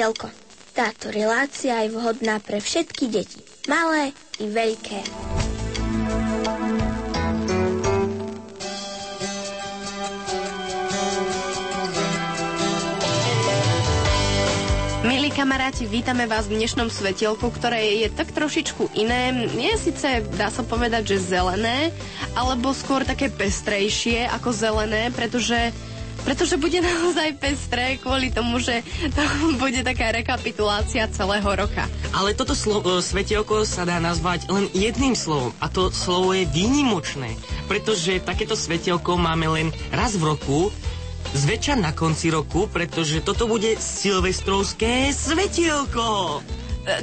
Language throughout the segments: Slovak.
Svetielko. Táto relácia je vhodná pre všetky deti, malé i veľké. Milí kamaráti, vítame vás v dnešnom svetielku, ktoré je tak trošičku iné. Je síce, dá sa povedať, že zelené, alebo skôr také pestrejšie ako zelené, pretože pretože bude naozaj pestré kvôli tomu, že to bude taká rekapitulácia celého roka. Ale toto slo- e, svetielko sa dá nazvať len jedným slovom a to slovo je výnimočné, pretože takéto svetielko máme len raz v roku zväčša na konci roku, pretože toto bude silvestrovské svetielko.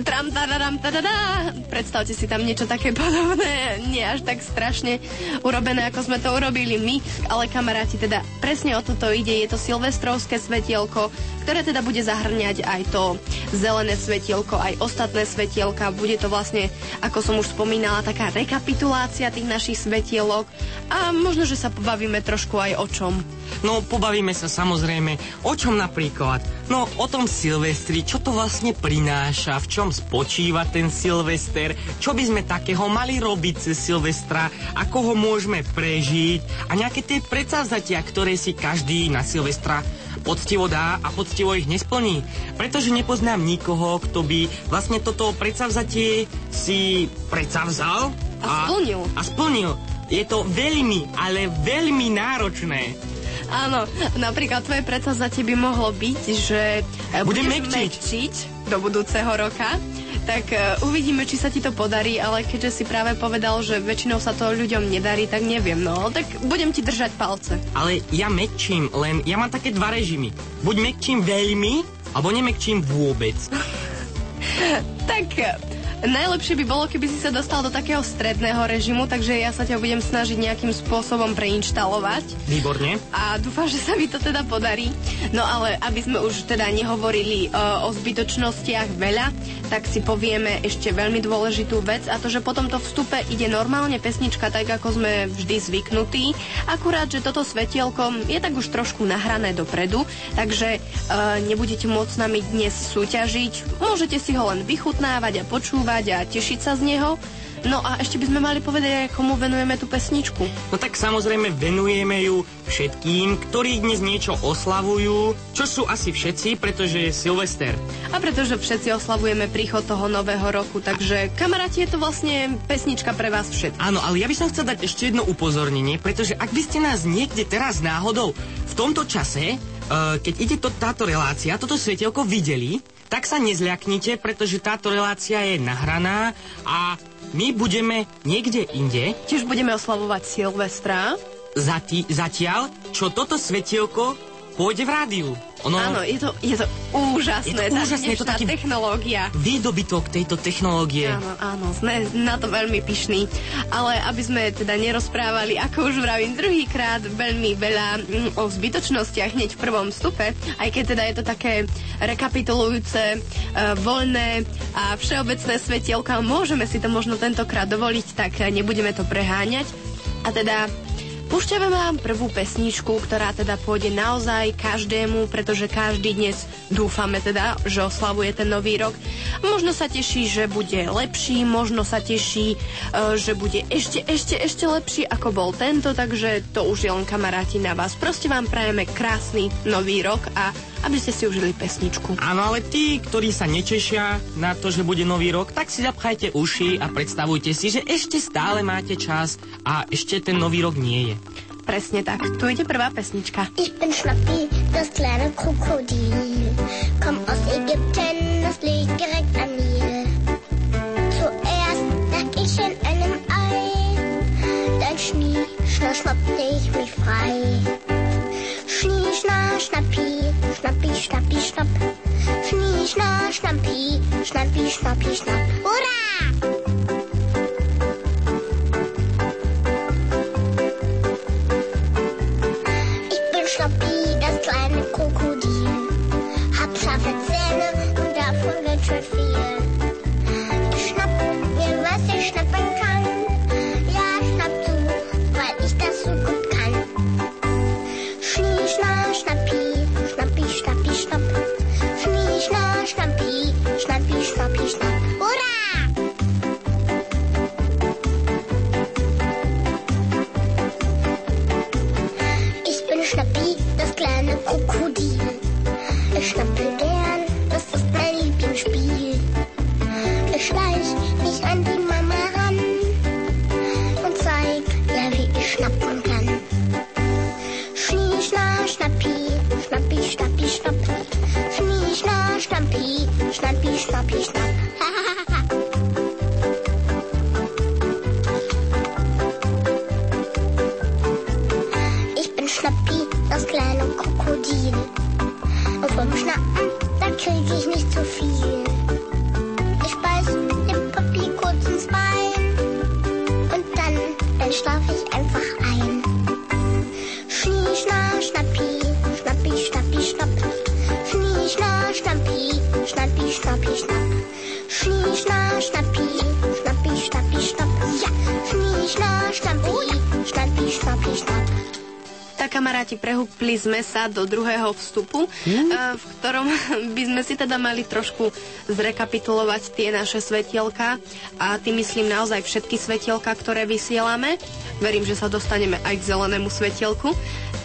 Tram, tararam, tadadá. Predstavte si tam niečo také podobné, nie až tak strašne urobené, ako sme to urobili my, ale kamaráti, teda presne o toto ide, je to silvestrovské svetielko, ktoré teda bude zahrňať aj to zelené svetielko, aj ostatné svetielka. Bude to vlastne, ako som už spomínala, taká rekapitulácia tých našich svetielok a možno, že sa pobavíme trošku aj o čom. No, pobavíme sa samozrejme. O čom napríklad? No, o tom Silvestri, čo to vlastne prináša, v čom spočíva ten Silvester, čo by sme takého mali robiť cez Silvestra, ako ho môžeme prežiť a nejaké tie predsavzatia, ktoré si každý na Silvestra poctivo dá a poctivo ich nesplní. Pretože nepoznám nikoho, kto by vlastne toto predsavzatie si predsavzal a, a splnil. A splnil. Je to veľmi, ale veľmi náročné. Áno, napríklad tvoje predsavzatie by mohlo byť, že e, budeš mekčiť. mekčiť do budúceho roka tak uh, uvidíme, či sa ti to podarí, ale keďže si práve povedal, že väčšinou sa to ľuďom nedarí, tak neviem, no, tak budem ti držať palce. Ale ja mekčím, len ja mám také dva režimy. Buď mekčím veľmi, alebo nemekčím vôbec. tak Najlepšie by bolo, keby si sa dostal do takého stredného režimu, takže ja sa ťa budem snažiť nejakým spôsobom preinštalovať. Výborne. A dúfam, že sa mi to teda podarí. No ale aby sme už teda nehovorili uh, o zbytočnostiach veľa, tak si povieme ešte veľmi dôležitú vec a to, že po tomto vstupe ide normálne pesnička tak, ako sme vždy zvyknutí. Akurát, že toto svetielko je tak už trošku nahrané dopredu, takže uh, nebudete môcť s nami dnes súťažiť. Môžete si ho len vychutnávať a počúvať počúvať a tešiť sa z neho. No a ešte by sme mali povedať komu venujeme tú pesničku. No tak samozrejme venujeme ju všetkým, ktorí dnes niečo oslavujú, čo sú asi všetci, pretože je Silvester. A pretože všetci oslavujeme príchod toho nového roku, takže kamaráti, je to vlastne pesnička pre vás všetkých. Áno, ale ja by som chcel dať ešte jedno upozornenie, pretože ak by ste nás niekde teraz náhodou v tomto čase, uh, keď ide to, táto relácia, toto svetielko videli, tak sa nezľaknite, pretože táto relácia je nahraná a my budeme niekde inde. Tiež budeme oslavovať Silvestra. Zati- zatiaľ, čo toto svetielko pôjde v rádiu. Ono... Áno, je to, je to úžasné, je to úžasné, je to taký technológia. Výdobytok tejto technológie. Áno, áno, sme na to veľmi pyšní. Ale aby sme teda nerozprávali, ako už vravím druhýkrát, veľmi veľa mm, o zbytočnostiach hneď v prvom stupe, aj keď teda je to také rekapitulujúce, uh, voľné a všeobecné svetielka, môžeme si to možno tentokrát dovoliť, tak nebudeme to preháňať. A teda Púšťame vám prvú pesničku, ktorá teda pôjde naozaj každému, pretože každý dnes dúfame teda, že oslavuje ten nový rok. Možno sa teší, že bude lepší, možno sa teší, e, že bude ešte, ešte, ešte lepší, ako bol tento, takže to už je len kamaráti na vás. Proste vám prajeme krásny nový rok a aby ste si užili pesničku. Áno, ale tí, ktorí sa nečešia na to, že bude nový rok, tak si zapchajte uši a predstavujte si, že ešte stále máte čas a ešte ten nový rok nie je. Presne tak. Tu ide prvá pesnička. Ich bin Schnappi, das kleine Krokodil. Komm aus Ägypten, das liegt direkt an Nil. Zuerst lag ich in einem Ei. Dann schnie, schnapp, schnappte ich mich frei. Schna, schnappi, schnappi, schnappi, schnapp. Schnie, schna, schnappi, schnappi, schnappi, schnapp. Hurra! Tak kamaráti, prehúpli sme sa do druhého vstupu, Hm? eh, v ktorom by sme si teda mali trošku zrekapitulovať tie naše svetielka a tým myslím naozaj všetky svetielka, ktoré vysielame. Verím, že sa dostaneme aj k zelenému svetielku.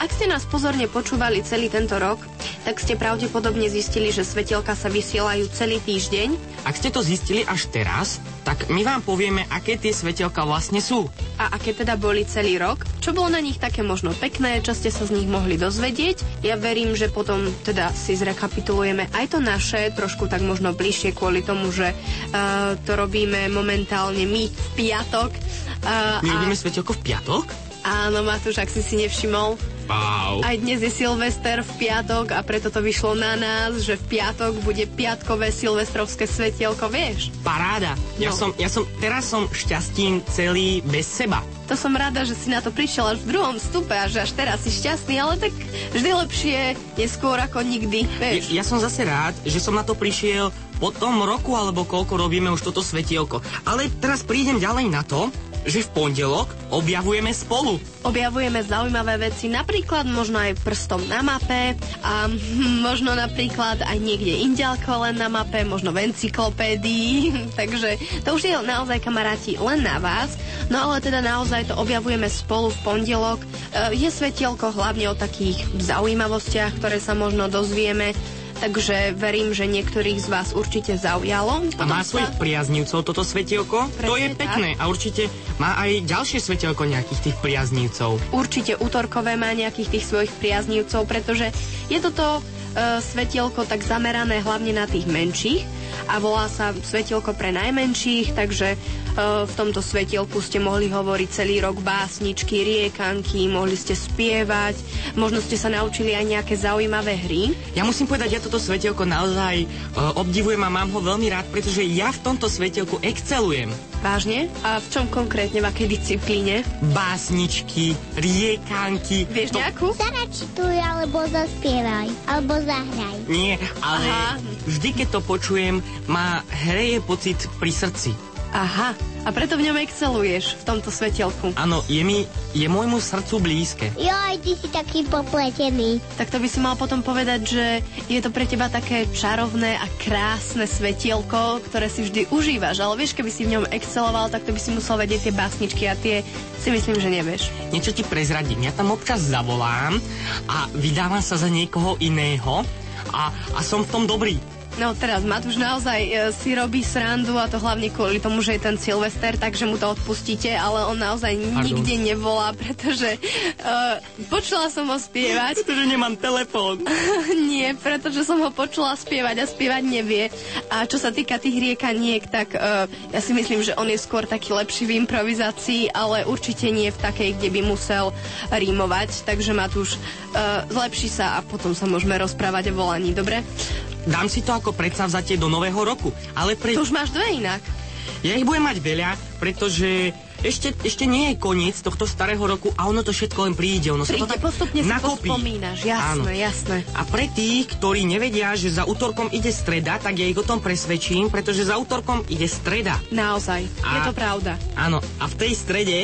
Ak ste nás pozorne počúvali celý tento rok, tak ste pravdepodobne zistili, že svetielka sa vysielajú celý týždeň Ak ste to zistili až teraz, tak my vám povieme, aké tie svetelka vlastne sú. a aké teda boli celý rok, čo bolo na nich také možno pekné, čo ste sa z nich mohli dozvedieť. Ja verím, že potom teda si zrekapitulujeme aj to naše, trošku tak možno bližšie kvôli tomu, že uh, to robíme momentálne my v piatok. Uh, My a, robíme svetelko v piatok? áno, Matúš, ak si si nevšimol, Wow. aj dnes je Silvester v piatok a preto to vyšlo na nás, že v piatok bude piatkové silvestrovské svetielko, vieš? Paráda. Ja, No. som, ja som, teraz som šťastím celý bez seba. To som rada, že si na to prišiel až v druhom stupe a že až teraz si šťastný, ale tak vždy lepšie je skôr ako nikdy, vieš. Ja, ja som zase rád, že som na to prišiel po tom roku, alebo koľko robíme už toto svetielko. Ale teraz prídem ďalej na to, že v pondelok objavujeme spolu. Objavujeme zaujímavé veci, napríklad možno aj prstom na mape a možno napríklad aj niekde inďalko len na mape, možno v encyklopédii, takže to už je naozaj kamaráti len na vás. No ale teda naozaj to objavujeme spolu v pondelok. E, Je svetielko hlavne o takých zaujímavostiach, ktoré sa možno dozvieme Takže verím, že niektorých z vás určite zaujalo. A má svojich priaznivcov toto svetielko? to je Presne pekné. A určite má aj ďalšie svetielko nejakých tých priaznivcov. určite útorkové má nejakých tých svojich priaznivcov, pretože je toto e, svetielko tak zamerané hlavne na tých menších a volá sa svetielko pre najmenších, takže v tomto svetielku ste mohli hovoriť celý rok básničky, riekanky, mohli ste spievať, možno ste sa naučili aj nejaké zaujímavé hry. Ja musím povedať, ja toto svetielko naozaj uh, obdivujem a mám ho veľmi rád, pretože ja v tomto svetielku excelujem. Vážne? A v čom konkrétne, v akej disciplíne? Básničky, riekanky. Vieš to- nejakú? Zaračituj, alebo zaspievaj, alebo zahraj. Nie, ale Aha. vždy, keď to počujem, ma hreje pocit pri srdci. Aha, a preto v ňom exceluješ, v tomto svetielku. Áno, je mi, je môjmu srdcu blízke. Joj, ty si taký popletený. Tak to by si mal potom povedať, že je to pre teba také čarovné a krásne svetielko, ktoré si vždy užívaš. Ale vieš, keby si v ňom exceloval, tak to by si musel vedieť tie básničky a tie si myslím, že nevieš. Niečo ti prezradím. Ja tam občas zavolám a vydávam sa za niekoho iného a, a som v tom dobrý. No teraz Matúš naozaj e, si robí srandu a to hlavne kvôli tomu, že je ten Silvester, takže mu to odpustíte, ale on naozaj nikde nevolá, pretože uh, počula som ho spievať. Pretože nemám telefón. Nie, pretože som ho počula spievať a spievať nevie. A čo sa týka tých riekaniek, tak uh, ja si myslím, že on je skôr taký lepší v improvizácii, ale určite nie v takej, kde by musel rímovať. Takže Matúš, uh, zlepší sa a potom sa môžeme rozprávať o volaní, dobre? Dám si to ako predsavzatie do nového roku, ale pre... To už máš dve inak. Ja ich budem mať veľa, pretože ešte, ešte nie je koniec tohto starého roku a ono to všetko len príde. Ono sa to Príde, tak postupne si nakopí. pospomínaš, jasné, Áno. jasné. A pre tých, ktorí nevedia, že za útorkom ide streda, tak ja ich o tom presvedčím, pretože za útorkom ide streda. Naozaj, je A- to pravda. Áno, a v tej strede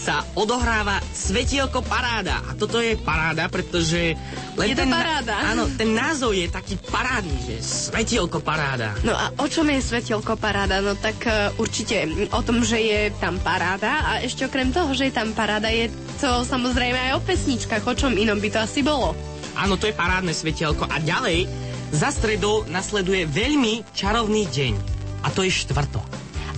sa odohráva svetielko paráda. A toto je paráda, pretože... Je to ten, paráda. Áno, ten názov je taký parádny, že svetielko paráda. No a o čom je svetielko paráda? No tak uh, určite o tom, že je tam paráda a ešte okrem toho, že je tam paráda, je to samozrejme aj o pesničkách. O čom inom by to asi bolo? Áno, to je parádne svetielko. A ďalej, za stredou nasleduje veľmi čarovný deň. A to je štvrtok.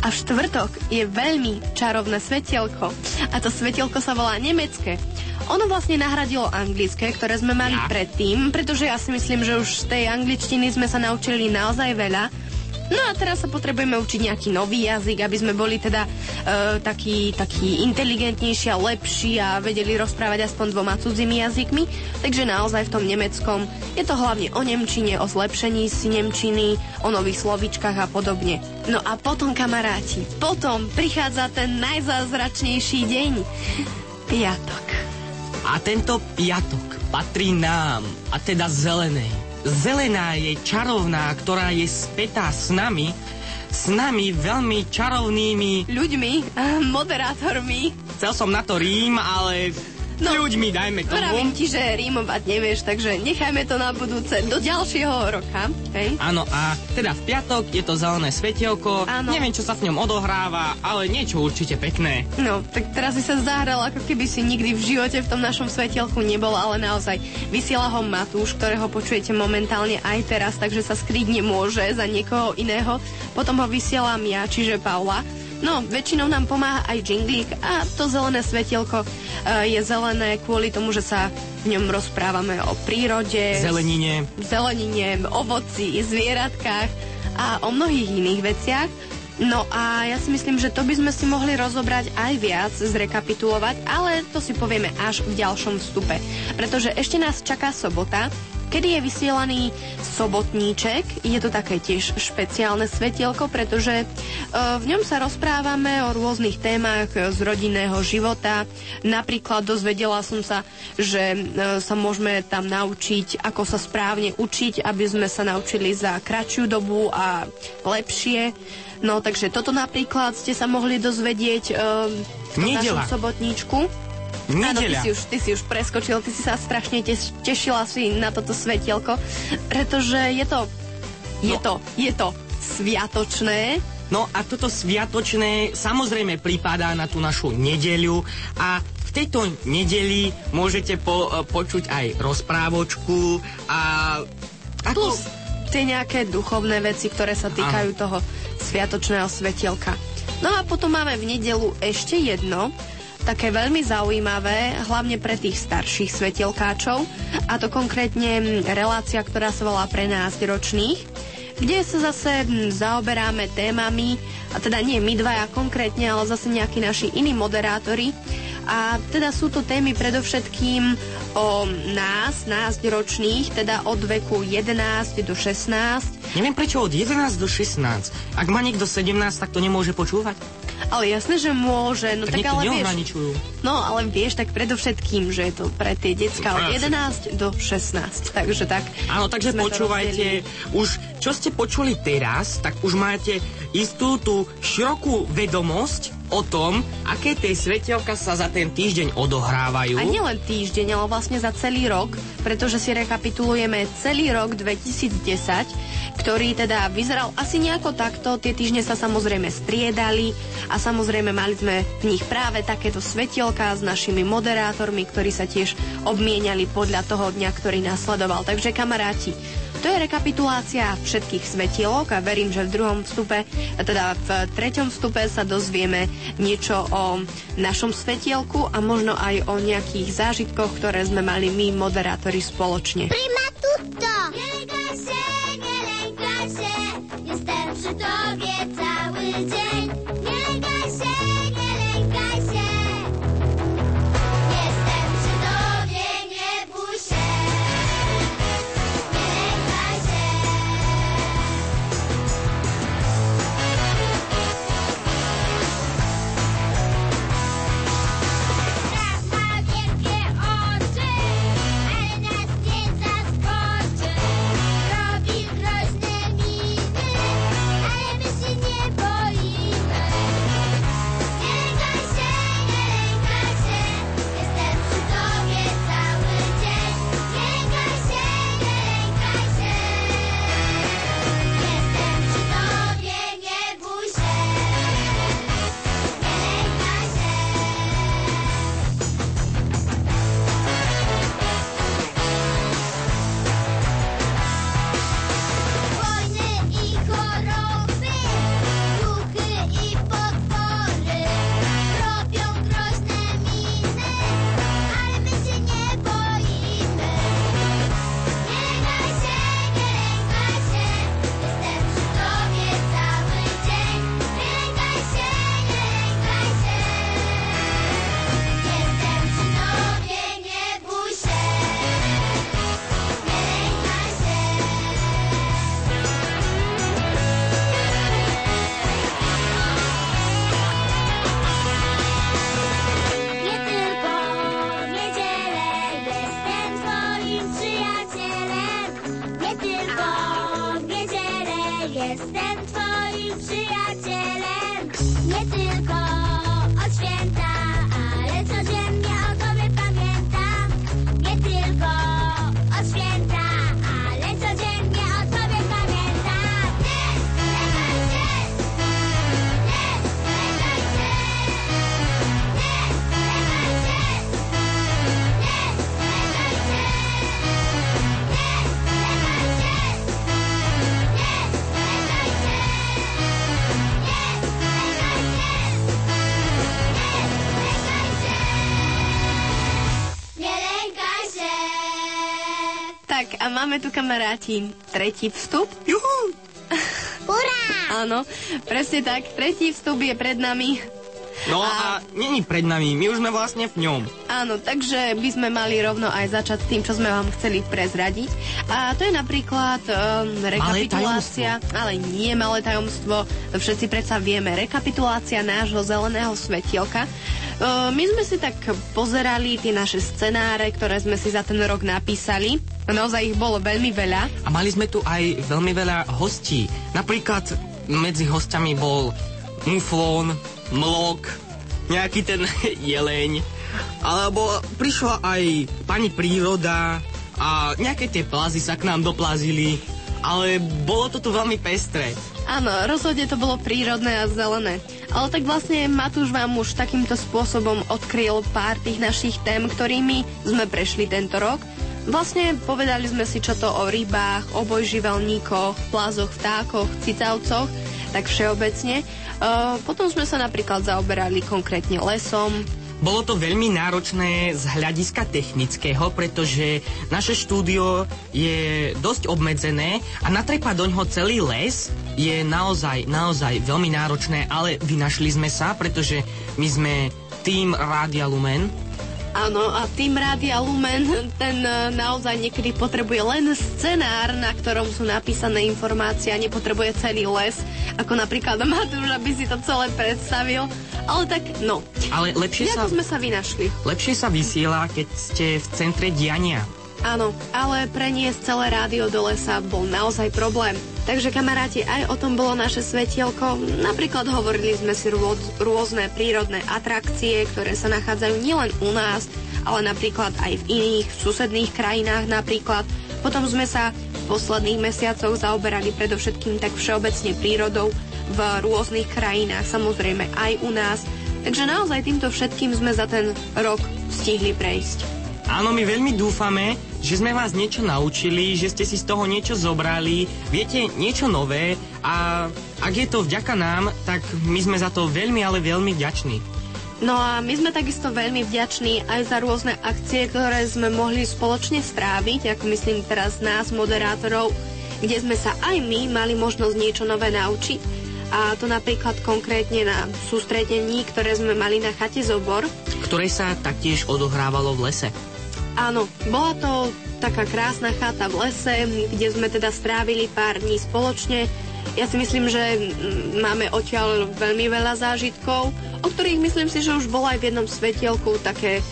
A v štvrtok je veľmi čarovné svetielko. A to svetielko sa volá nemecké. Ono vlastne nahradilo anglické, ktoré sme mali predtým, pretože ja si myslím, že už z tej angličtiny sme sa naučili naozaj veľa. No a teraz sa potrebujeme učiť nejaký nový jazyk, aby sme boli teda e, taký, taký inteligentnejší a lepší a vedeli rozprávať aspoň dvoma cudzími jazykmi. Takže naozaj v tom nemeckom je to hlavne o nemčine, o zlepšení si nemčiny, o nových slovíčkach a podobne. No a potom, kamaráti, potom prichádza ten najzázračnejší deň. Piatok. A tento piatok patrí nám, a teda zelenej. Zelená je čarovná, ktorá je spätá s nami, s nami veľmi čarovnými... Ľuďmi, eh, moderátormi, Chcel som na to rím, ale No, ľuďmi dajme Vravím tomu. ti, že rímovať nevieš, takže nechajme to na budúce do ďalšieho roka. Hej? Áno, a teda v piatok je to zelené svetielko. Áno. Neviem, čo sa v ňom odohráva, ale niečo určite pekné. No, tak teraz si sa zahral, ako keby si nikdy v živote v tom našom svetielku nebol, ale naozaj vysiela ho Matúš, ktorého počujete momentálne aj teraz, takže sa skryť nemôže za niekoho iného. Potom ho vysielam ja, čiže Paula. No, väčšinou nám pomáha aj jinglík a to zelené svetielko e, je zelené kvôli tomu, že sa v ňom rozprávame o prírode, Zelenine. zelenine, ovoci, zvieratkách a o mnohých iných veciach. No a ja si myslím, že to by sme si mohli rozobrať aj viac, zrekapitulovať, ale to si povieme až v ďalšom vstupe. Pretože ešte nás čaká sobota, kedy je vysielaný sobotníček. Je to také tiež špeciálne svetielko, pretože e, v ňom sa rozprávame o rôznych témach z rodinného života. Napríklad dozvedela som sa, že e, sa môžeme tam naučiť, ako sa správne učiť, aby sme sa naučili za kratšiu dobu a lepšie. No, takže toto napríklad ste sa mohli dozvedieť e, v tom Nedeľa. našom sobotníčku. Áno, ty si, už, ty si už preskočil, ty si sa strašne teš, tešila si na toto svetielko, pretože je to, je No. to, je to sviatočné. No a toto sviatočné samozrejme pripadá na tú našu nedeľu a v tejto nedeli môžete po, e, počuť aj rozprávočku a... Ako, Plus tie nejaké duchovné veci, ktoré sa týkajú toho sviatočného svetielka. No a potom máme v nedelu ešte jedno, také veľmi zaujímavé, hlavne pre tých starších svetielkáčov, a to konkrétne mm, relácia, ktorá sa volá pre nás ročných, kde sa zase mm, zaoberáme témami, a teda nie my dvaja konkrétne, ale zase nejakí naši iní moderátori. A teda sú to témy predovšetkým o nás, nás ročných, teda od veku 11 do 16. neviem prečo od 11 do 16. Ak má niekto 17, tak to nemôže počúvať. Ale jasné, že môže, no Tak, tak, ale vieš, no ale vieš, tak predovšetkým, že je to pre tie decka od Práve. 11 do 16, takže tak. Áno, takže počúvajte, už čo ste počuli teraz, tak už máte istú tú širokú vedomosť o tom, aké tie svetielka sa za ten týždeň odohrávajú. A nielen týždeň, ale vlastne za celý rok, pretože si rekapitulujeme celý rok 2010, ktorý teda vyzeral asi nejako takto. Tie týždne sa samozrejme striedali a samozrejme mali sme v nich práve takéto svetielka s našimi moderátormi, ktorí sa tiež obmieniali podľa toho dňa, ktorý nasledoval. Takže kamaráti, to je rekapitulácia všetkých svetielok a verím, že v druhom vstupe, teda v treťom vstupe sa dozvieme niečo o našom svetielku a možno aj o nejakých zážitkoch, ktoré sme mali my, moderátori, spoločne. Prima tutto! Lękaj się, jestem przy tobie cały dzień. Kamaráti tretí vstup. Juhu! Hurá! Áno, presne tak, tretí vstup je pred nami. No a není pred nami, my už sme vlastne v ňom. Áno, takže by sme mali rovno aj začať s tým, čo sme vám chceli prezradiť. A to je napríklad um, rekapitulácia, ale nie malé tajomstvo, to všetci predsa vieme, rekapitulácia nášho zeleného svetielka. Uh, my sme si tak pozerali tie naše scenáre, ktoré sme si za ten rok napísali. Naozaj ich bolo veľmi veľa. A mali sme tu aj veľmi veľa hostí. Napríklad medzi hostiami bol muflón, mlok, nejaký ten jeleň, alebo prišla aj pani príroda a nejaké tie plazy sa k nám doplazili, ale bolo to tu veľmi pestré. Áno, rozhodne to bolo prírodné a zelené. Ale tak vlastne Matúš vám už takýmto spôsobom odkryl pár tých našich tém, ktorými sme prešli tento rok. Vlastne povedali sme si, čo to o rybách, obojživelníkoch, plázoch, vtákoch, cicavcoch, tak všeobecne. Uh, potom sme sa napríklad zaoberali konkrétne lesom, Bolo to veľmi náročné z hľadiska technického, pretože naše štúdio je dosť obmedzené a natrepať doňho celý les je naozaj, naozaj veľmi náročné, ale vynašli sme sa, pretože my sme tým Rádia Lumen, Áno, a tým Rádia Lumen, ten e, naozaj niekedy potrebuje len scenár, na ktorom sú napísané informácie a nepotrebuje celý les, ako napríklad Matúš, aby si to celé predstavil. Ale tak, no, ale lepšie sa, nejako sme sa vynašli. lepšie sa vysiela, keď ste v centre diania. Áno, ale preniesť celé rádio do lesa bol naozaj problém. Takže kamaráti, aj o tom bolo naše svetielko. Napríklad hovorili sme si rô, rôzne prírodné atrakcie, ktoré sa nachádzajú nielen u nás, ale napríklad aj v iných susedných krajinách napríklad. Potom sme sa v posledných mesiacoch zaoberali predovšetkým tak všeobecne prírodou v rôznych krajinách, samozrejme aj u nás. Takže naozaj týmto všetkým sme za ten rok stihli prejsť. Áno, my veľmi dúfame, že sme vás niečo naučili, že ste si z toho niečo zobrali, viete, niečo nové a ak je to vďaka nám, tak my sme za to veľmi, ale veľmi vďační. No a my sme takisto veľmi vďační aj za rôzne akcie, ktoré sme mohli spoločne stráviť, ako myslím teraz nás, moderátorov, kde sme sa aj my mali možnosť niečo nové naučiť. A to napríklad konkrétne na sústredení, ktoré sme mali na chate Zobor. ktoré sa taktiež odohrávalo v lese. Áno, bola to taká krásna chata v lese, kde sme teda strávili pár dní spoločne. Ja si myslím, že máme odtiaľ veľmi veľa zážitkov, o ktorých myslím si, že už bolo aj v jednom svetielku také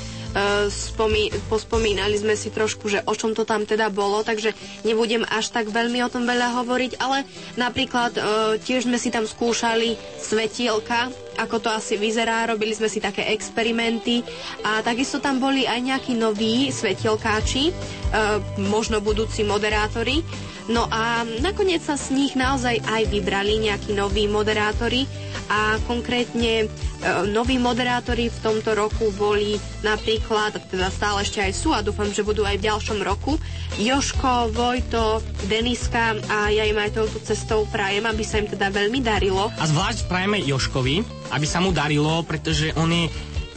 spomí, pospomínali sme si trošku, že o čom to tam teda bolo, takže nebudem až tak veľmi o tom veľa hovoriť, ale napríklad uh, tiež sme si tam skúšali svetielka, ako to asi vyzerá, robili sme si také experimenty a takisto tam boli aj nejakí noví svetielkáči, uh, možno budúci moderátori. No a nakoniec sa z nich naozaj aj vybrali nejakí noví moderátori a konkrétne e, noví moderátori v tomto roku boli napríklad, teda stále ešte aj sú a dúfam, že budú aj v ďalšom roku, Joško, Vojto, Deniska a ja im aj touto cestou prajem, aby sa im teda veľmi darilo. A zvlášť prajeme Joškovi, aby sa mu darilo, pretože on je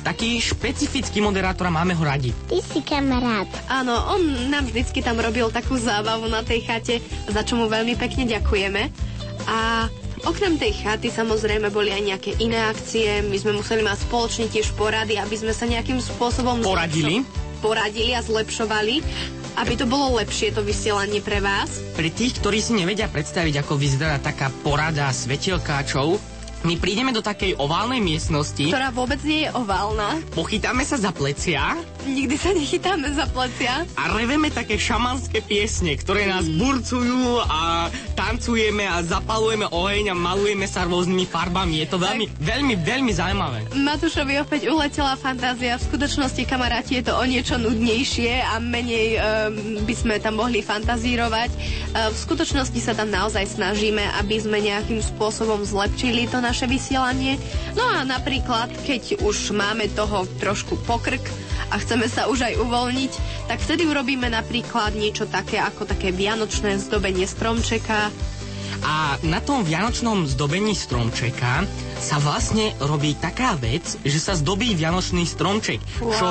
taký špecifický moderátor a máme ho radi. Ty si kamarát. Áno, on nám vždycky tam robil takú zábavu na tej chate, za čo mu veľmi pekne ďakujeme. A Okrem tej chaty samozrejme boli aj nejaké iné akcie, my sme museli mať spoločne tiež porady, aby sme sa nejakým spôsobom Poradili? zlepšo- poradili a zlepšovali, aby to bolo lepšie to vysielanie pre vás. Pre tých, ktorí si nevedia predstaviť, ako vyzerá taká porada svetelkáčov, my prídeme do takej oválnej miestnosti, Ktorá vôbec nie je oválna. pochytáme sa za plecia nikdy sa nechytáme za plecia. A reveme také šamanské piesne, ktoré nás burcujú a tancujeme a zapalujeme oheň a malujeme sa rôznymi farbami. Je to veľmi, veľmi, veľmi zaujímavé. Matúšovi opäť uletela fantázia. V skutočnosti, kamaráti, je to o niečo nudnejšie a menej um, by sme tam mohli fantazírovať. Uh, v skutočnosti sa tam naozaj snažíme, aby sme nejakým spôsobom zlepšili to naše vysielanie. No a napríklad, keď už máme toho trošku pokrk a chceme sa už aj uvoľniť, tak vtedy urobíme napríklad niečo také ako také vianočné zdobenie stromčeka, A na tom vianočnom zdobení stromčeka sa vlastne robí taká vec, že sa zdobí vianočný stromček, Wow. čo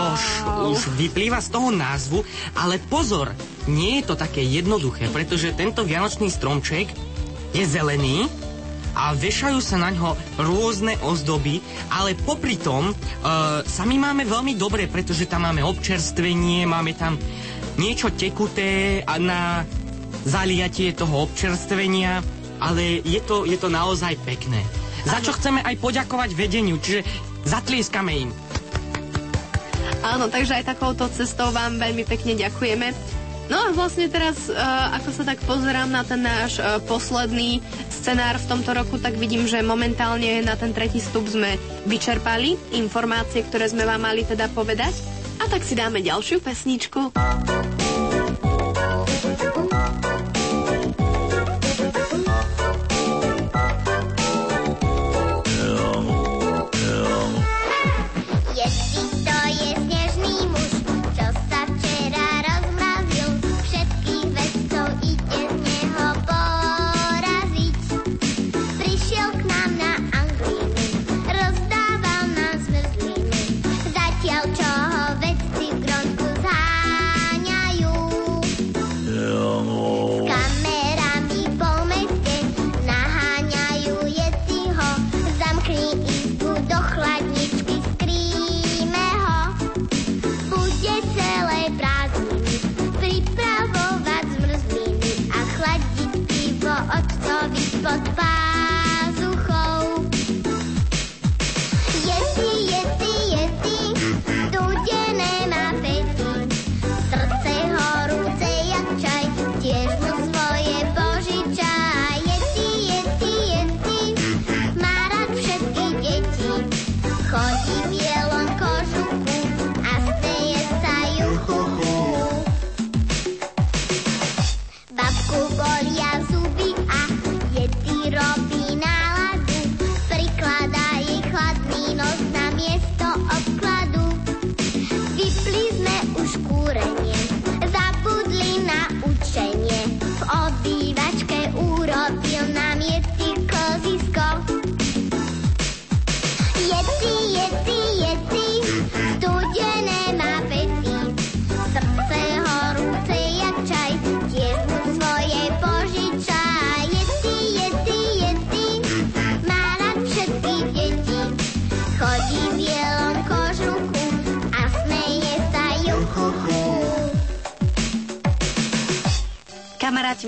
už vyplýva z toho názvu, ale pozor, nie je to také jednoduché, pretože tento vianočný stromček je zelený a vešajú sa na ňo rôzne ozdoby, ale popri tom e, sami máme veľmi dobre, pretože tam máme občerstvenie, máme tam niečo tekuté a na zaliatie toho občerstvenia, ale je to, je to naozaj pekné. Za čo chceme aj poďakovať vedeniu, čiže zatlieskame im. Áno, takže aj takouto cestou vám veľmi pekne ďakujeme. No a vlastne teraz, uh, ako sa tak pozerám na ten náš uh, posledný scenár v tomto roku, tak vidím, že momentálne na ten tretí stup sme vyčerpali informácie, ktoré sme vám mali teda povedať. A tak si dáme ďalšiu pesničku.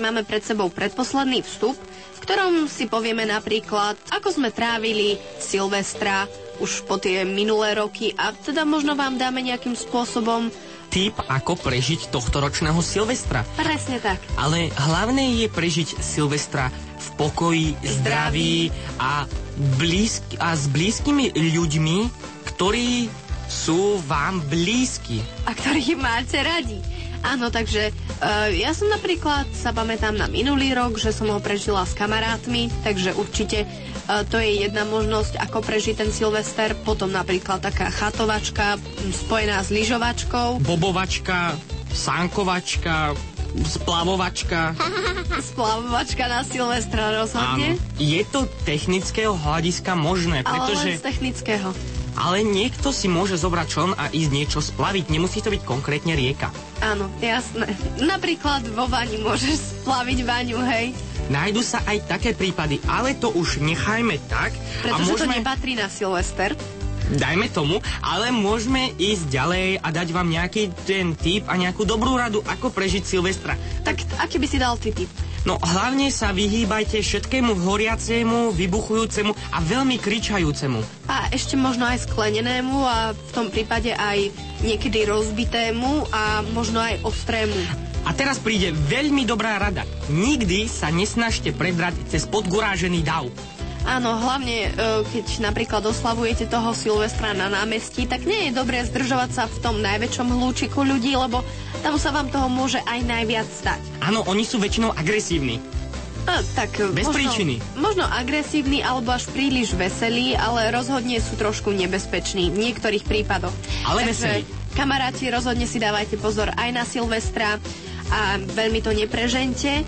Máme pred sebou predposledný vstup, v ktorom si povieme napríklad, ako sme trávili Silvestra už po tie minulé roky a teda možno vám dáme nejakým spôsobom Tip, ako prežiť tohto ročného Silvestra. presne tak. Ale hlavné je prežiť Silvestra v pokoji, zdraví a, blízky, a s blízkymi ľuďmi, ktorí sú vám blízki. a ktorých máte radi. Áno, takže uh, ja som napríklad sa pamätám na minulý rok, že som ho prežila s kamarátmi, takže určite uh, to je jedna možnosť, ako prežiť ten Silvester. Potom napríklad taká chatovačka spojená s lyžovačkou, Bobovačka, sánkovačka, splavovačka. splavovačka na Silvestra rozhodne. Áno. Je to technického hľadiska možné, Ale len pretože... z technického. Ale niekto si môže zobrať čln a ísť niečo splaviť. Nemusí to byť konkrétne rieka. Áno, jasné. Napríklad vo vani môžeš splaviť vaňu, hej? Nájdu sa aj také prípady, ale to už nechajme tak. a Pretože to môžeme, nepatrí na Silvester. dajme tomu, ale môžeme ísť ďalej a dať vám nejaký ten tip a nejakú dobrú radu, ako prežiť Silvestra. Tak aký by si dal ty tip? No hlavne sa vyhýbajte všetkému horiacemu, vybuchujúcemu a veľmi kričajúcemu. A ešte možno aj sklenenému a v tom prípade aj niekedy rozbitému a možno aj ostrému. A teraz príde veľmi dobrá rada. Nikdy sa nesnažte predrať cez podgurážený dav. Áno, hlavne e, keď napríklad oslavujete toho Silvestra na námestí, tak nie je dobré zdržovať sa v tom najväčšom hlúčiku ľudí, lebo tam sa vám toho môže aj najviac stať. Áno, oni sú väčšinou agresívni. A, tak e, Bez možno, príčiny. Možno agresívni alebo až príliš veselí, ale rozhodne sú trošku nebezpeční v niektorých prípadoch. Ale Takže, veselí. kamaráti, rozhodne si dávajte pozor aj na Silvestra a veľmi to neprežente.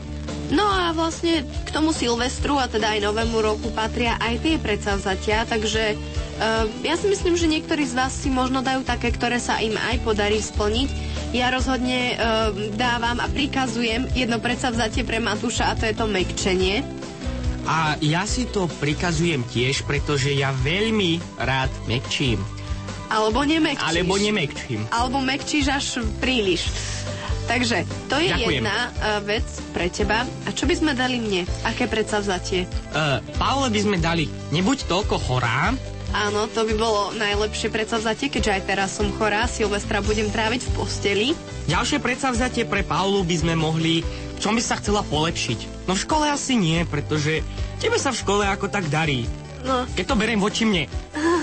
No a vlastne k tomu Silvestru a teda aj Novému roku patria aj tie predsavzatia, takže uh, ja si myslím, že niektorí z vás si možno dajú také, ktoré sa im aj podarí splniť. Ja rozhodne uh, dávam a prikazujem jedno predsavzatie pre Matúša a to je to mekčenie. A ja si to prikazujem tiež, pretože ja veľmi rád mekčím. Alebo nemekčíš. Alebo nemekčím. Alebo mekčíš až príliš. Takže to je Ďakujem. jedna uh, vec pre teba. A čo by sme dali mne? Aké predsavzatie? Uh, Paule by sme dali, nebuď toľko chorá, Áno, to by bolo najlepšie predsavzatie, keďže aj teraz som chorá, Silvestra budem tráviť v posteli. Ďalšie predsavzatie pre Paulu by sme mohli, v čom by sa chcela polepšiť. No v škole asi nie, pretože tebe sa v škole ako tak darí. No, Keď to beriem voči mne.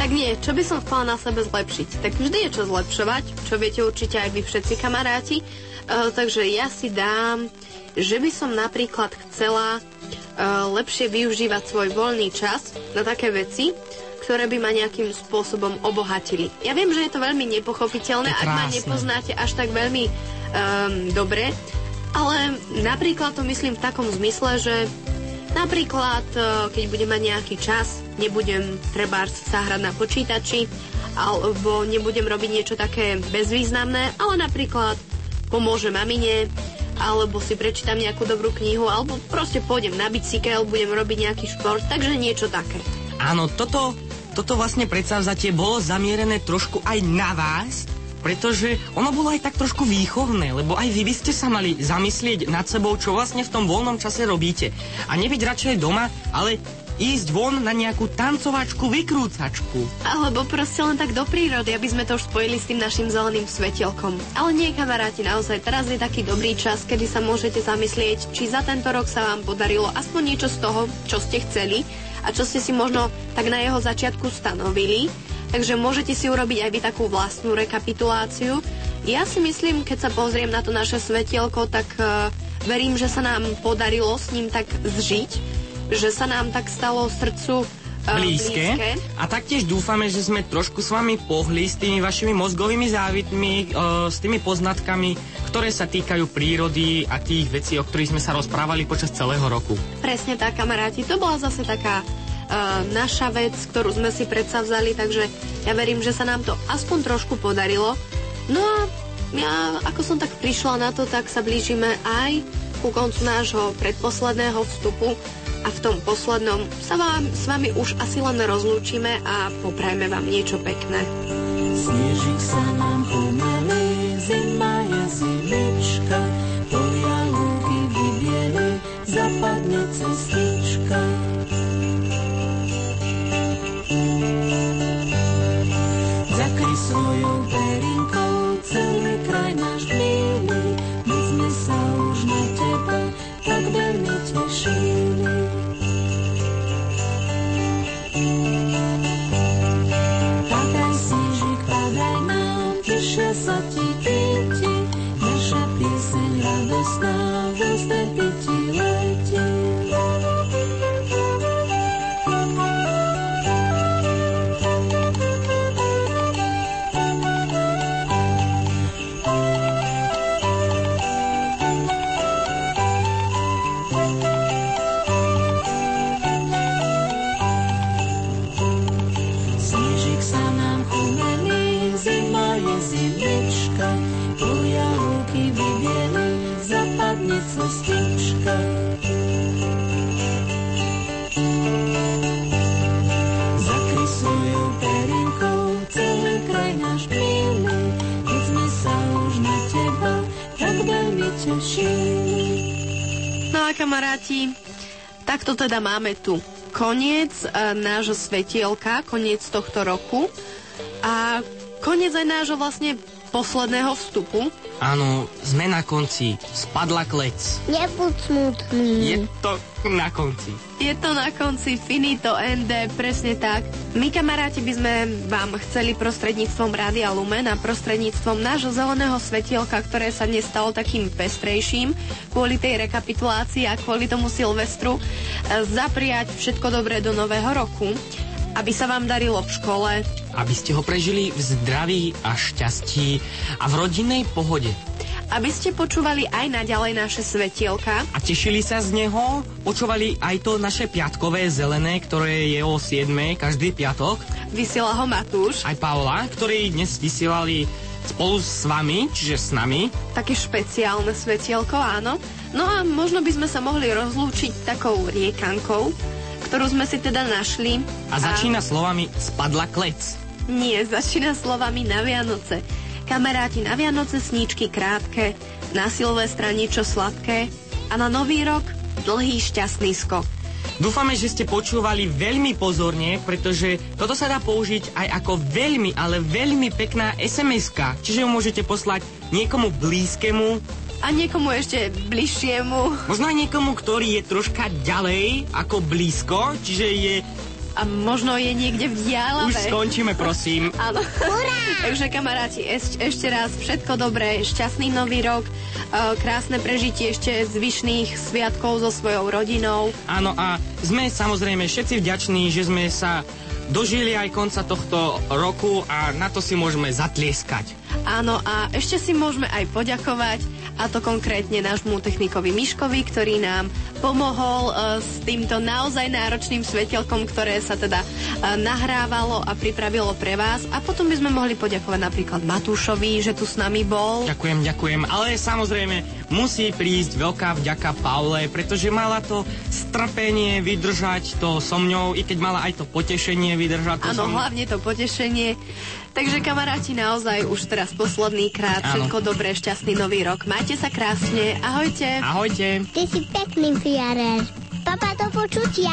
tak nie, čo by som chcela na sebe zlepšiť? Tak vždy je čo zlepšovať, čo viete určite aj vy všetci kamaráti. Uh, takže ja si dám, že by som napríklad chcela uh, lepšie využívať svoj voľný čas na také veci, ktoré by ma nejakým spôsobom obohatili. Ja viem, že je to veľmi nepochopiteľné, To ak ma nepoznáte až tak veľmi um, dobre, ale napríklad to myslím v takom zmysle, že Napríklad, e, keď budem mať nejaký čas, nebudem treba sa hrať na počítači, alebo nebudem robiť niečo také bezvýznamné, ale napríklad pomôžem mamine, alebo si prečítam nejakú dobrú knihu, alebo proste pôjdem na bicykel, budem robiť nejaký šport, takže niečo také. Áno, toto, toto vlastne predsavzatie bolo zamierené trošku aj na vás, pretože ono bolo aj tak trošku výchovné, lebo aj vy by ste sa mali zamyslieť nad sebou, čo vlastne v tom voľnom čase robíte. A nebyť radšej doma, ale ísť von na nejakú tancovačku, vykrúcačku. Alebo proste len tak do prírody, aby sme to už spojili s tým našim zeleným svetielkom. Ale nie, kamaráti, naozaj teraz je taký dobrý čas, kedy sa môžete zamyslieť, či za tento rok sa vám podarilo aspoň niečo z toho, čo ste chceli a čo ste si možno tak na jeho začiatku stanovili. Takže môžete si urobiť aj vy takú vlastnú rekapituláciu. Ja si myslím, keď sa pozriem na to naše svetielko, tak uh, verím, že sa nám podarilo s ním tak zžiť, že sa nám tak stalo srdcu uh, blízke. A taktiež dúfame, že sme trošku s vami pohli s tými vašimi mozgovými závitmi, e, s tými poznatkami, ktoré sa týkajú prírody a tých vecí, o ktorých sme sa rozprávali počas celého roku. Presne tak, kamaráti. To bola zase taká naša vec, ktorú sme si predsavzali, takže ja verím, že sa nám to aspoň trošku podarilo. No a ja, ako som tak prišla na to, tak sa blížime aj ku koncu nášho predposledného vstupu a v tom poslednom sa vám, s vami už asi len rozlúčime a poprajme vám niečo pekné. Snežík sa nám pomalý, This snow. Máme tu koniec uh, nášho svetielka, koniec tohto roku a koniec aj nášho vlastne posledného vstupu. Áno, sme na konci. Spadla klec. Nebuď smutný. Je to na konci. Je to na konci finito ende, presne tak. My kamaráti by sme vám chceli prostredníctvom Rádia Lumen a prostredníctvom nášho zeleného svetielka, ktoré sa dnes stalo takým pestrejším kvôli tej rekapitulácii a kvôli tomu Silvestru, eh, zapriať všetko dobré do nového roku aby sa vám darilo v škole, Aby ste ho prežili v zdraví a šťastí a v rodinnej pohode. aby ste počúvali aj naďalej naše svetielka, A tešili sa z neho, počúvali aj to naše piatkové zelené, ktoré je o 7. každý piatok. vysiela ho Matúš, Aj Paula, ktorí dnes vysielali spolu s vami, čiže s nami. také špeciálne svetielko, áno. No a možno by sme sa mohli rozlúčiť takou riekankou, ktorú sme si teda našli. A začína slovami spadla klec. Nie, začína slovami na Vianoce. Kamaráti, na Vianoce sníčky krátke, na Silvestra niečo sladké a na Nový rok dlhý šťastný skok. Dúfame, že ste počúvali veľmi pozorne, pretože toto sa dá použiť aj ako veľmi, ale veľmi pekná sms Čiže ju môžete poslať niekomu blízkemu, A niekomu ešte bližšiemu možno aj niekomu, ktorý je troška ďalej ako blízko, čiže je... a možno je niekde v diálave. Už skončíme, prosím. Áno. Takže kamaráti, eš, ešte raz všetko dobré, šťastný nový rok, e, krásne prežitie ešte zvyšných sviatkov so svojou rodinou. Áno a sme samozrejme všetci vďační, že sme sa dožili aj konca tohto roku a na to si môžeme zatlieskať. Áno, a ešte si môžeme aj poďakovať, a to konkrétne nášmu technikovi Miškovi, ktorý nám pomohol uh, s týmto naozaj náročným svetelkom, ktoré sa teda uh, nahrávalo a pripravilo pre vás. A potom by sme mohli poďakovať napríklad Matúšovi, že tu s nami bol. Ďakujem, ďakujem, ale samozrejme musí prísť veľká vďaka Paule, pretože mala to strpenie vydržať to so mňou, i keď mala aj to potešenie vydržať to so Áno, mnou. hlavne to potešenie. Takže kamaráti, naozaj už teraz posledný krát Áno. všetko dobré, šťastný nový rok. Majte sa krásne, ahojte. Ahojte. Ty si pekný fiarer. Papa, do počutia.